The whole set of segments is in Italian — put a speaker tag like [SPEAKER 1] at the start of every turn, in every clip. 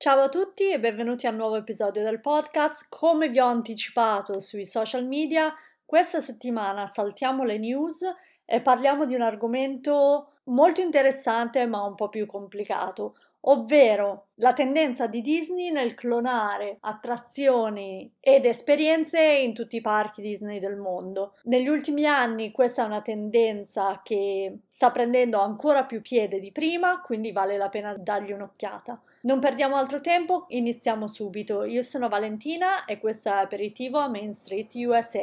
[SPEAKER 1] Ciao a tutti e benvenuti a un nuovo episodio del podcast. Come vi ho anticipato sui social media, questa settimana saltiamo le news e parliamo di un argomento molto interessante ma un po' più complicato, ovvero la tendenza di Disney nel clonare attrazioni ed esperienze in tutti i parchi Disney del mondo. Negli ultimi anni questa è una tendenza che sta prendendo ancora più piede di prima, quindi vale la pena dargli un'occhiata. Non perdiamo altro tempo, iniziamo subito. Io sono Valentina e questo è Aperitivo a Main Street USA.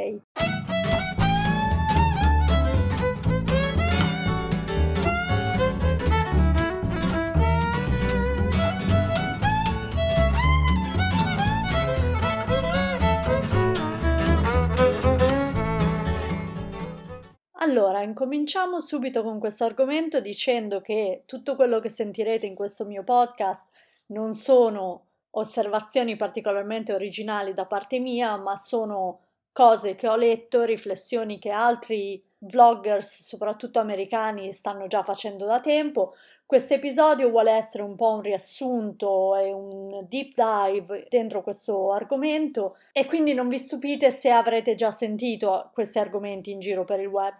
[SPEAKER 1] Allora, incominciamo subito con questo argomento dicendo che tutto quello che sentirete in questo mio podcast non sono osservazioni particolarmente originali da parte mia, ma sono cose che ho letto, riflessioni che altri vloggers, soprattutto americani, stanno già facendo da tempo. Questo episodio vuole essere un po' un riassunto e un deep dive dentro questo argomento e quindi non vi stupite se avrete già sentito questi argomenti in giro per il web.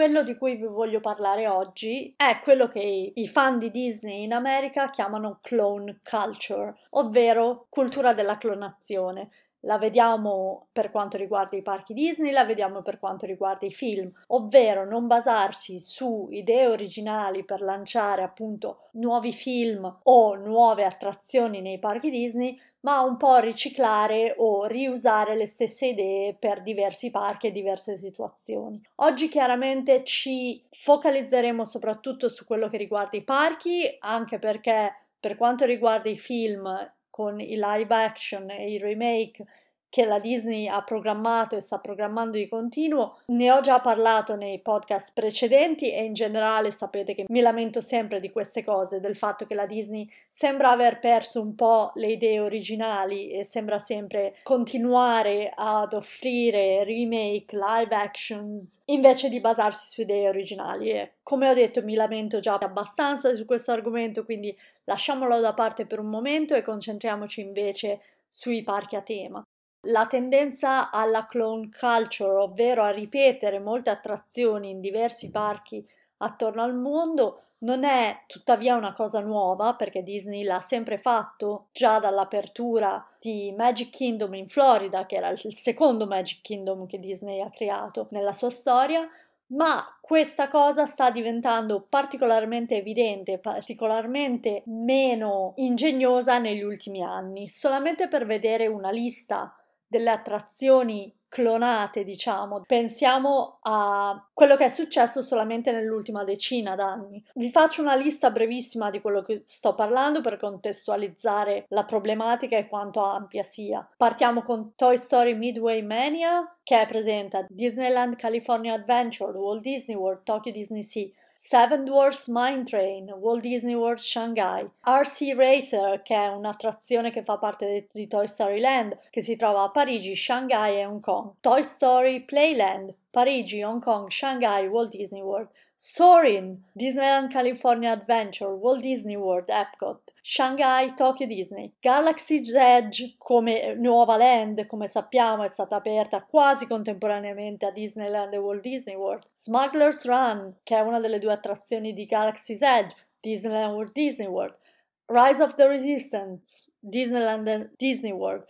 [SPEAKER 1] Quello di cui vi voglio parlare oggi è quello che i fan di Disney in America chiamano clone culture, ovvero cultura della clonazione. La vediamo per quanto riguarda i parchi Disney, la vediamo per quanto riguarda i film, ovvero non basarsi su idee originali per lanciare appunto nuovi film o nuove attrazioni nei parchi Disney, ma un po' riciclare o riusare le stesse idee per diversi parchi e diverse situazioni. Oggi chiaramente ci focalizzeremo soprattutto su quello che riguarda i parchi, anche perché per quanto riguarda i film con i live action e i remake che la Disney ha programmato e sta programmando di continuo. Ne ho già parlato nei podcast precedenti e in generale sapete che mi lamento sempre di queste cose, del fatto che la Disney sembra aver perso un po' le idee originali e sembra sempre continuare ad offrire remake, live actions, invece di basarsi su idee originali. E come ho detto mi lamento già abbastanza su questo argomento, quindi lasciamolo da parte per un momento e concentriamoci invece sui parchi a tema. La tendenza alla clone culture, ovvero a ripetere molte attrazioni in diversi parchi attorno al mondo, non è tuttavia una cosa nuova perché Disney l'ha sempre fatto già dall'apertura di Magic Kingdom in Florida, che era il secondo Magic Kingdom che Disney ha creato nella sua storia, ma questa cosa sta diventando particolarmente evidente, particolarmente meno ingegnosa negli ultimi anni. Solamente per vedere una lista delle attrazioni clonate, diciamo. Pensiamo a quello che è successo solamente nell'ultima decina d'anni. Vi faccio una lista brevissima di quello che sto parlando per contestualizzare la problematica e quanto ampia sia. Partiamo con Toy Story Midway Mania, che è presente a Disneyland California Adventure, Walt Disney World, Tokyo Disney Sea. Seven Dwarfs Mine Train, Walt Disney World Shanghai, RC Racer, che è un'attrazione che fa parte di Toy Story Land, che si trova a Parigi, Shanghai e Hong Kong, Toy Story Playland, Parigi, Hong Kong, Shanghai, Walt Disney World, Soarin', Disneyland California Adventure, Walt Disney World, Epcot, Shanghai, Tokyo Disney, Galaxy's Edge come nuova land, come sappiamo è stata aperta quasi contemporaneamente a Disneyland e Walt Disney World, Smuggler's Run, che è una delle due attrazioni di Galaxy's Edge, Disneyland Walt Disney World, Rise of the Resistance, Disneyland e Disney World,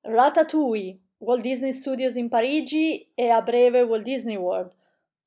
[SPEAKER 1] Ratatouille, Walt Disney Studios in Parigi e a breve Walt Disney World,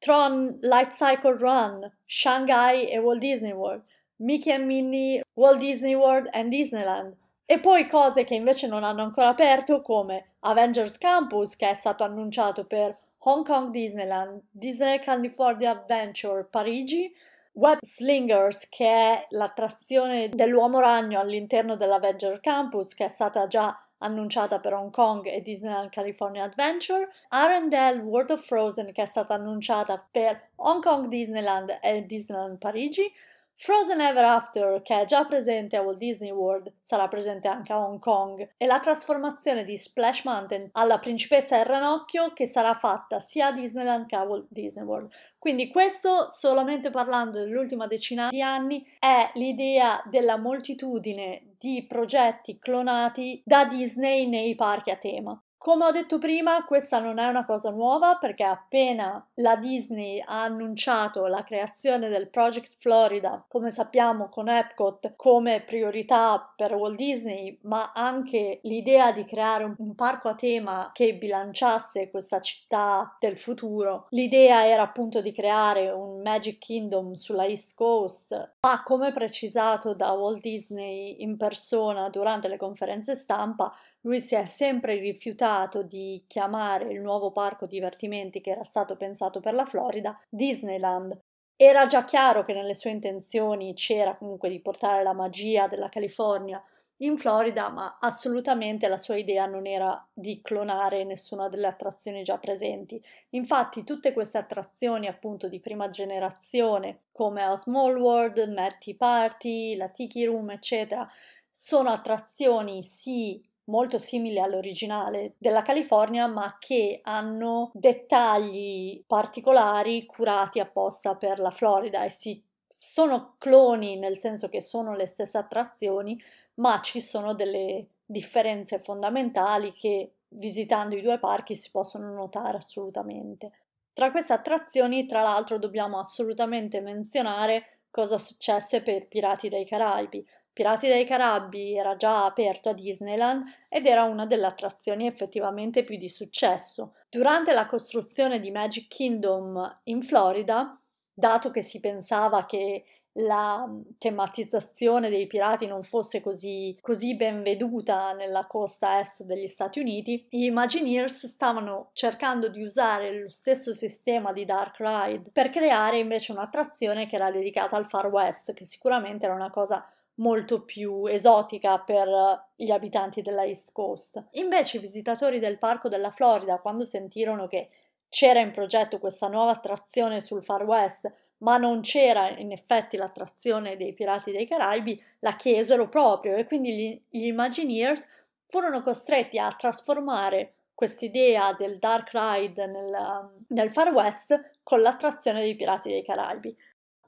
[SPEAKER 1] Tron Light Cycle Run, Shanghai e Walt Disney World, Mickey and Minnie, Walt Disney World and Disneyland. E poi cose che invece non hanno ancora aperto come Avengers Campus che è stato annunciato per Hong Kong Disneyland, Disney California Adventure Parigi, Web Slingers che è l'attrazione dell'uomo ragno all'interno dell'Avenger Campus che è stata già annunciata per Hong Kong e Disneyland California Adventure, Arendelle World of Frozen che è stata annunciata per Hong Kong Disneyland e Disneyland Parigi, Frozen Ever After, che è già presente a Walt Disney World, sarà presente anche a Hong Kong, e la trasformazione di Splash Mountain alla principessa Il Ranocchio, che sarà fatta sia a Disneyland che a Walt Disney World. Quindi questo, solamente parlando dell'ultima decina di anni, è l'idea della moltitudine di progetti clonati da Disney nei parchi a tema. Come ho detto prima, questa non è una cosa nuova perché appena la Disney ha annunciato la creazione del Project Florida, come sappiamo con Epcot come priorità per Walt Disney, ma anche l'idea di creare un, parco a tema che bilanciasse questa città del futuro. L'idea era appunto di creare un Magic Kingdom sulla East Coast, ma come precisato da Walt Disney in persona durante le conferenze stampa, lui si è sempre rifiutato di chiamare il nuovo parco divertimenti che era stato pensato per la Florida Disneyland. Era già chiaro che nelle sue intenzioni c'era comunque di portare la magia della California in Florida, ma assolutamente la sua idea non era di clonare nessuna delle attrazioni già presenti. Infatti, tutte queste attrazioni, appunto di prima generazione, come a Small World, Matty Party, la Tiki Room, eccetera, sono attrazioni sì molto simili all'originale della California, ma che hanno dettagli particolari curati apposta per la Florida e si sono cloni nel senso che sono le stesse attrazioni, ma ci sono delle differenze fondamentali che visitando i due parchi si possono notare assolutamente. Tra queste attrazioni, tra l'altro, dobbiamo assolutamente menzionare cosa successe per Pirati dei Caraibi. Pirati dei Caraibi era già aperto a Disneyland ed era una delle attrazioni effettivamente più di successo. Durante la costruzione di Magic Kingdom in Florida, dato che si pensava che la tematizzazione dei pirati non fosse così, così, ben veduta nella costa est degli Stati Uniti, gli Imagineers stavano cercando di usare lo stesso sistema di Dark Ride per creare invece un'attrazione che era dedicata al Far West, che sicuramente era una cosa molto più esotica per gli abitanti della East Coast. Invece i visitatori del parco della Florida, quando sentirono che c'era in progetto questa nuova attrazione sul Far West, ma non c'era in effetti l'attrazione dei Pirati dei Caraibi, la chiesero proprio e quindi gli, gli Imagineers furono costretti a trasformare quest'idea del Dark Ride nel, nel Far West con l'attrazione dei Pirati dei Caraibi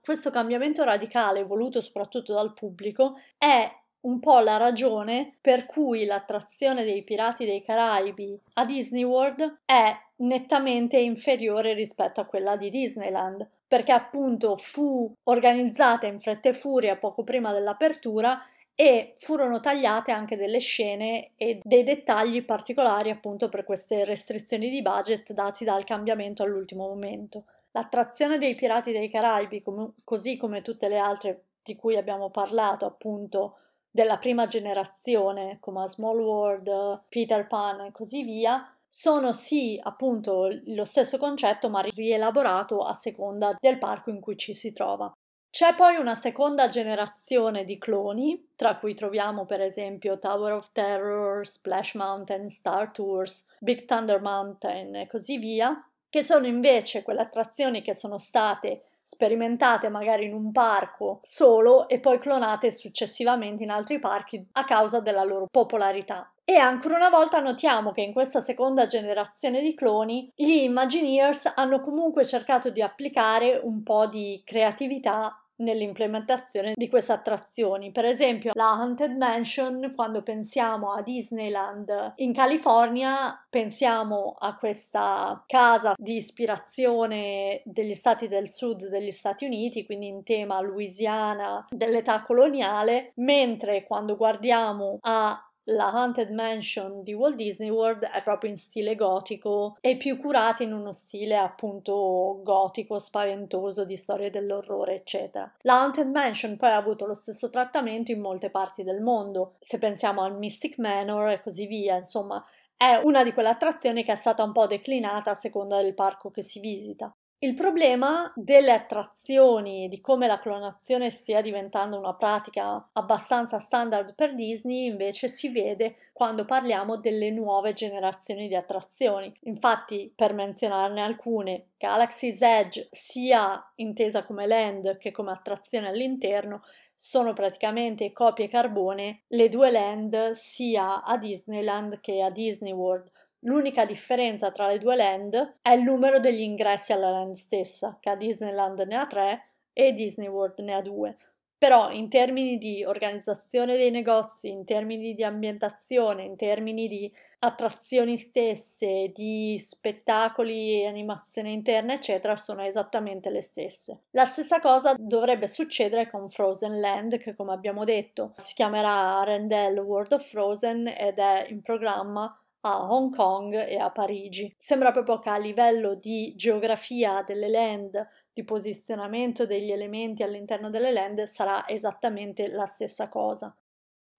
[SPEAKER 1] questo cambiamento radicale voluto soprattutto dal pubblico è un po' la ragione per cui l'attrazione dei Pirati dei Caraibi a Disney World è nettamente inferiore rispetto a quella di Disneyland, perché appunto fu organizzata in fretta e furia poco prima dell'apertura e furono tagliate anche delle scene e dei dettagli particolari appunto per queste restrizioni di budget dati dal cambiamento all'ultimo momento. L'attrazione dei Pirati dei Caraibi, com- così come tutte le altre di cui abbiamo parlato, appunto, della prima generazione, come Small World, Peter Pan e così via, sono sì appunto lo stesso concetto ma rielaborato a seconda del parco in cui ci si trova. C'è poi una seconda generazione di cloni, tra cui troviamo per esempio Tower of Terror, Splash Mountain, Star Tours, Big Thunder Mountain e così via, che sono invece quelle attrazioni che sono state sperimentate magari in un parco solo e poi clonate successivamente in altri parchi a causa della loro popolarità. E ancora una volta notiamo che in questa seconda generazione di cloni gli Imagineers hanno comunque cercato di applicare un po' di creatività nell'implementazione di queste attrazioni. Per esempio, la Haunted Mansion, quando pensiamo a Disneyland in California, pensiamo a questa casa di ispirazione degli stati del sud degli Stati Uniti, quindi in tema Louisiana dell'età coloniale, mentre quando guardiamo a la Haunted Mansion di Walt Disney World è proprio in stile gotico e più curata in uno stile appunto gotico, spaventoso di storie dell'orrore, eccetera. La Haunted Mansion poi ha avuto lo stesso trattamento in molte parti del mondo, se pensiamo al Mystic Manor e così via, insomma, è una di quelle attrazioni che è stata un po' declinata a seconda del parco che si visita. Il problema delle attrazioni, di come la clonazione stia diventando una pratica abbastanza standard per Disney, invece si vede quando parliamo delle nuove generazioni di attrazioni. Infatti, per menzionarne alcune, Galaxy's Edge, sia intesa come land che come attrazione all'interno, sono praticamente copie carbone le due land sia a Disneyland che a Disney World. L'unica differenza tra le due land è il numero degli ingressi alla land stessa, che a Disneyland ne ha tre e Disney World ne ha due. Però in termini di organizzazione dei negozi, in termini di ambientazione, in termini di attrazioni stesse, di spettacoli e animazione interna, eccetera, sono esattamente le stesse. La stessa cosa dovrebbe succedere con Frozen Land, che come abbiamo detto si chiamerà Arendelle World of Frozen ed è in programma a Hong Kong e a Parigi. Sembra proprio che a livello di geografia delle land, di posizionamento degli elementi all'interno delle land, sarà esattamente la stessa cosa.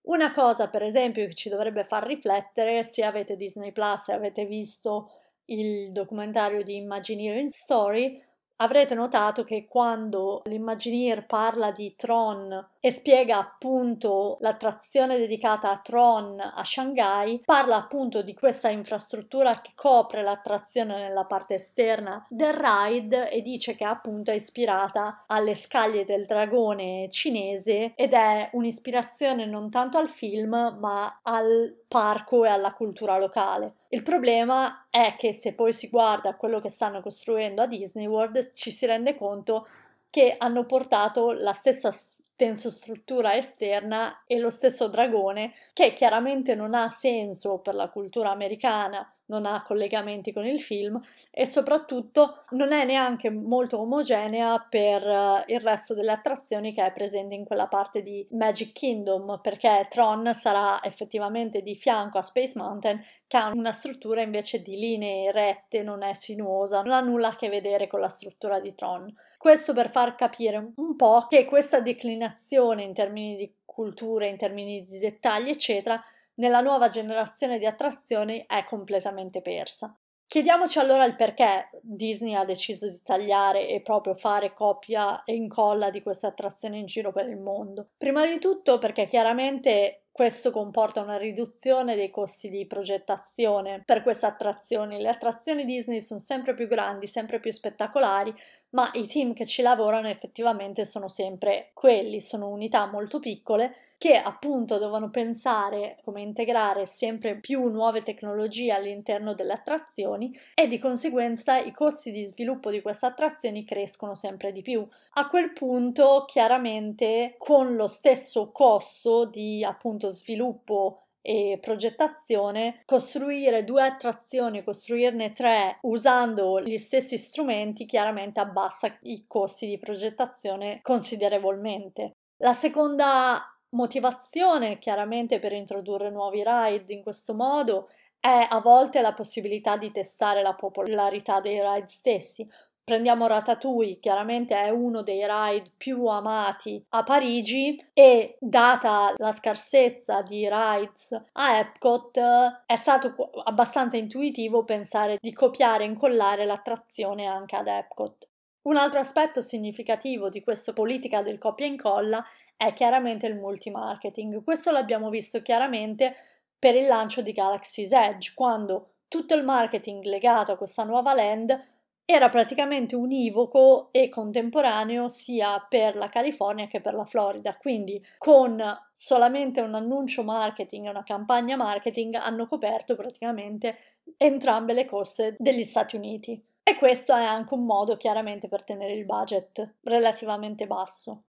[SPEAKER 1] Una cosa, per esempio, che ci dovrebbe far riflettere, se avete Disney Plus e avete visto il documentario di Imagineering Story, avrete notato che quando l'Imagineer parla di Tron e spiega appunto l'attrazione dedicata a Tron a Shanghai, parla appunto di questa infrastruttura che copre l'attrazione nella parte esterna del ride e dice che appunto è ispirata alle scaglie del dragone cinese ed è un'ispirazione non tanto al film ma al parco e alla cultura locale. Il problema è che se poi si guarda quello che stanno costruendo a Disney World ci si rende conto che hanno portato la stessa tensostruttura esterna e lo stesso dragone, che chiaramente non ha senso per la cultura americana, non ha collegamenti con il film e soprattutto non è neanche molto omogenea per uh, il resto delle attrazioni che è presente in quella parte di Magic Kingdom, perché Tron sarà effettivamente di fianco a Space Mountain che ha una struttura invece di linee rette, non è sinuosa, non ha nulla a che vedere con la struttura di Tron. Questo per far capire un po' che questa declinazione in termini di cultura, in termini di dettagli, eccetera, nella nuova generazione di attrazioni è completamente persa. Chiediamoci allora il perché Disney ha deciso di tagliare e proprio fare copia e incolla di queste attrazioni in giro per il mondo. Prima di tutto perché chiaramente questo comporta una riduzione dei costi di progettazione per queste attrazioni. Le attrazioni Disney sono sempre più grandi, sempre più spettacolari, ma i team che ci lavorano effettivamente sono sempre quelli, sono unità molto piccole che appunto devono pensare come integrare sempre più nuove tecnologie all'interno delle attrazioni e di conseguenza i costi di sviluppo di queste attrazioni crescono sempre di più. A quel punto chiaramente con lo stesso costo di appunto sviluppo e progettazione, costruire due attrazioni, costruirne tre usando gli stessi strumenti chiaramente abbassa i costi di progettazione considerevolmente. La seconda motivazione chiaramente per introdurre nuovi ride in questo modo è a volte la possibilità di testare la popolarità dei ride stessi, Prendiamo Ratatouille, chiaramente è uno dei ride più amati a Parigi e data la scarsezza di rides a Epcot è stato abbastanza intuitivo pensare di copiare e incollare l'attrazione anche ad Epcot. Un altro aspetto significativo di questa politica del copia e incolla è chiaramente il multimarketing. Questo l'abbiamo visto chiaramente per il lancio di Galaxy's Edge, quando tutto il marketing legato a questa nuova land era praticamente univoco e contemporaneo sia per la California che per la Florida, quindi con solamente un annuncio marketing e una campagna marketing hanno coperto praticamente entrambe le coste degli Stati Uniti. E questo è anche un modo chiaramente per tenere il budget relativamente basso.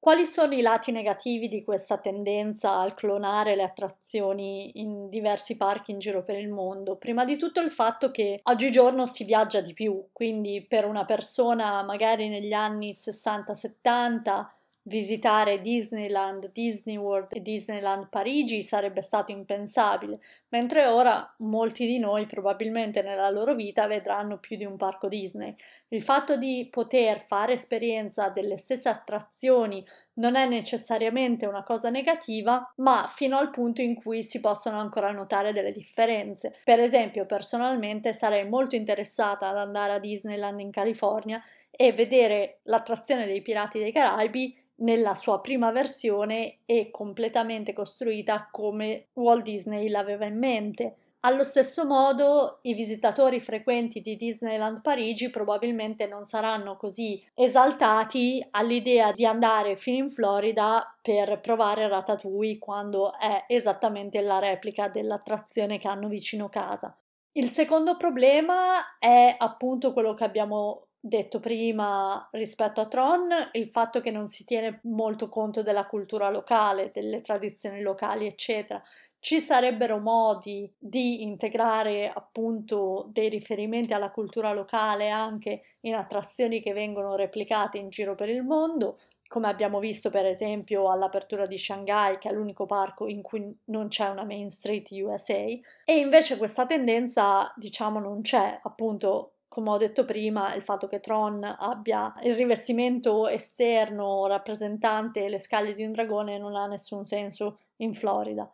[SPEAKER 1] Quali sono i lati negativi di questa tendenza al clonare le attrazioni in diversi parchi in giro per il mondo? Prima di tutto il fatto che oggigiorno si viaggia di più, quindi per una persona magari negli anni 60-70 visitare Disneyland, Disney World e Disneyland Parigi sarebbe stato impensabile, mentre ora molti di noi probabilmente nella loro vita vedranno più di un parco Disney. Il fatto di poter fare esperienza delle stesse attrazioni non è necessariamente una cosa negativa, ma fino al punto in cui si possono ancora notare delle differenze. Per esempio, personalmente sarei molto interessata ad andare a Disneyland in California e vedere l'attrazione dei Pirati dei Caraibi nella sua prima versione e completamente costruita come Walt Disney l'aveva in mente. Allo stesso modo, i visitatori frequenti di Disneyland Parigi probabilmente non saranno così esaltati all'idea di andare fino in Florida per provare Ratatouille quando è esattamente la replica dell'attrazione che hanno vicino casa. Il secondo problema è appunto quello che abbiamo detto prima rispetto a Tron, il fatto che non si tiene molto conto della cultura locale, delle tradizioni locali, eccetera. Ci sarebbero modi di integrare appunto dei riferimenti alla cultura locale anche in attrazioni che vengono replicate in giro per il mondo, come abbiamo visto per esempio all'apertura di Shanghai, che è l'unico parco in cui non c'è una Main Street USA, e invece questa tendenza, diciamo, non c'è, appunto, come ho detto prima, il fatto che Tron abbia il rivestimento esterno rappresentante le scaglie di un dragone non ha nessun senso in Florida.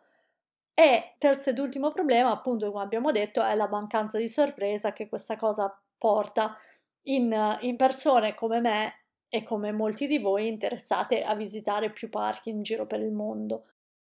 [SPEAKER 1] E terzo ed ultimo problema, appunto, come abbiamo detto, è la mancanza di sorpresa che questa cosa porta in, in persone come me e come molti di voi interessate a visitare più parchi in giro per il mondo.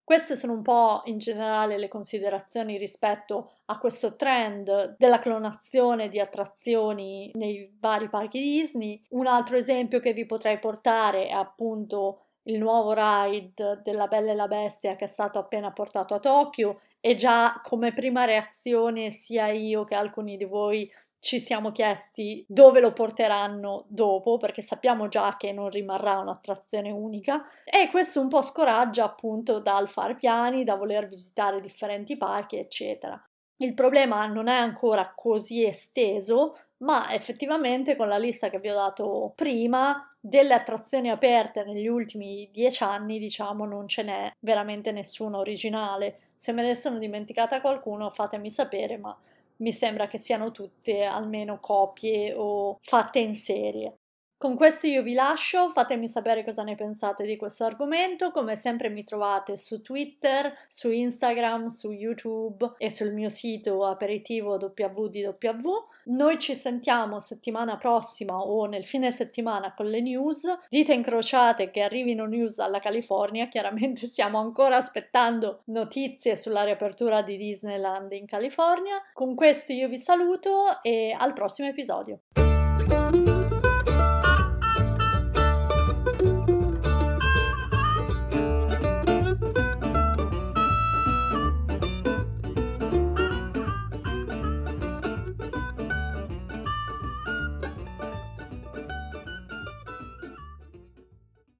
[SPEAKER 1] Queste sono un po' in generale le considerazioni rispetto a questo trend della clonazione di attrazioni nei vari parchi Disney. Un altro esempio che vi potrei portare è appunto il nuovo ride della Bella e la Bestia che è stato appena portato a Tokyo e già come prima reazione sia io che alcuni di voi ci siamo chiesti dove lo porteranno dopo perché sappiamo già che non rimarrà un'attrazione unica e questo un po' scoraggia appunto dal fare piani, da voler visitare differenti parchi eccetera. Il problema non è ancora così esteso ma effettivamente con la lista che vi ho dato prima delle attrazioni aperte negli ultimi dieci anni, diciamo, non ce n'è veramente nessuna originale. Se me ne sono dimenticata qualcuno, fatemi sapere, ma mi sembra che siano tutte almeno copie o fatte in serie. Con questo io vi lascio, fatemi sapere cosa ne pensate di questo argomento, come sempre mi trovate su Twitter, su Instagram, su YouTube e sul mio sito aperitivo www. Noi ci sentiamo settimana prossima o nel fine settimana con le news, dite incrociate che arrivino news dalla California, chiaramente stiamo ancora aspettando notizie sulla riapertura di Disneyland in California. Con questo io vi saluto e al prossimo episodio.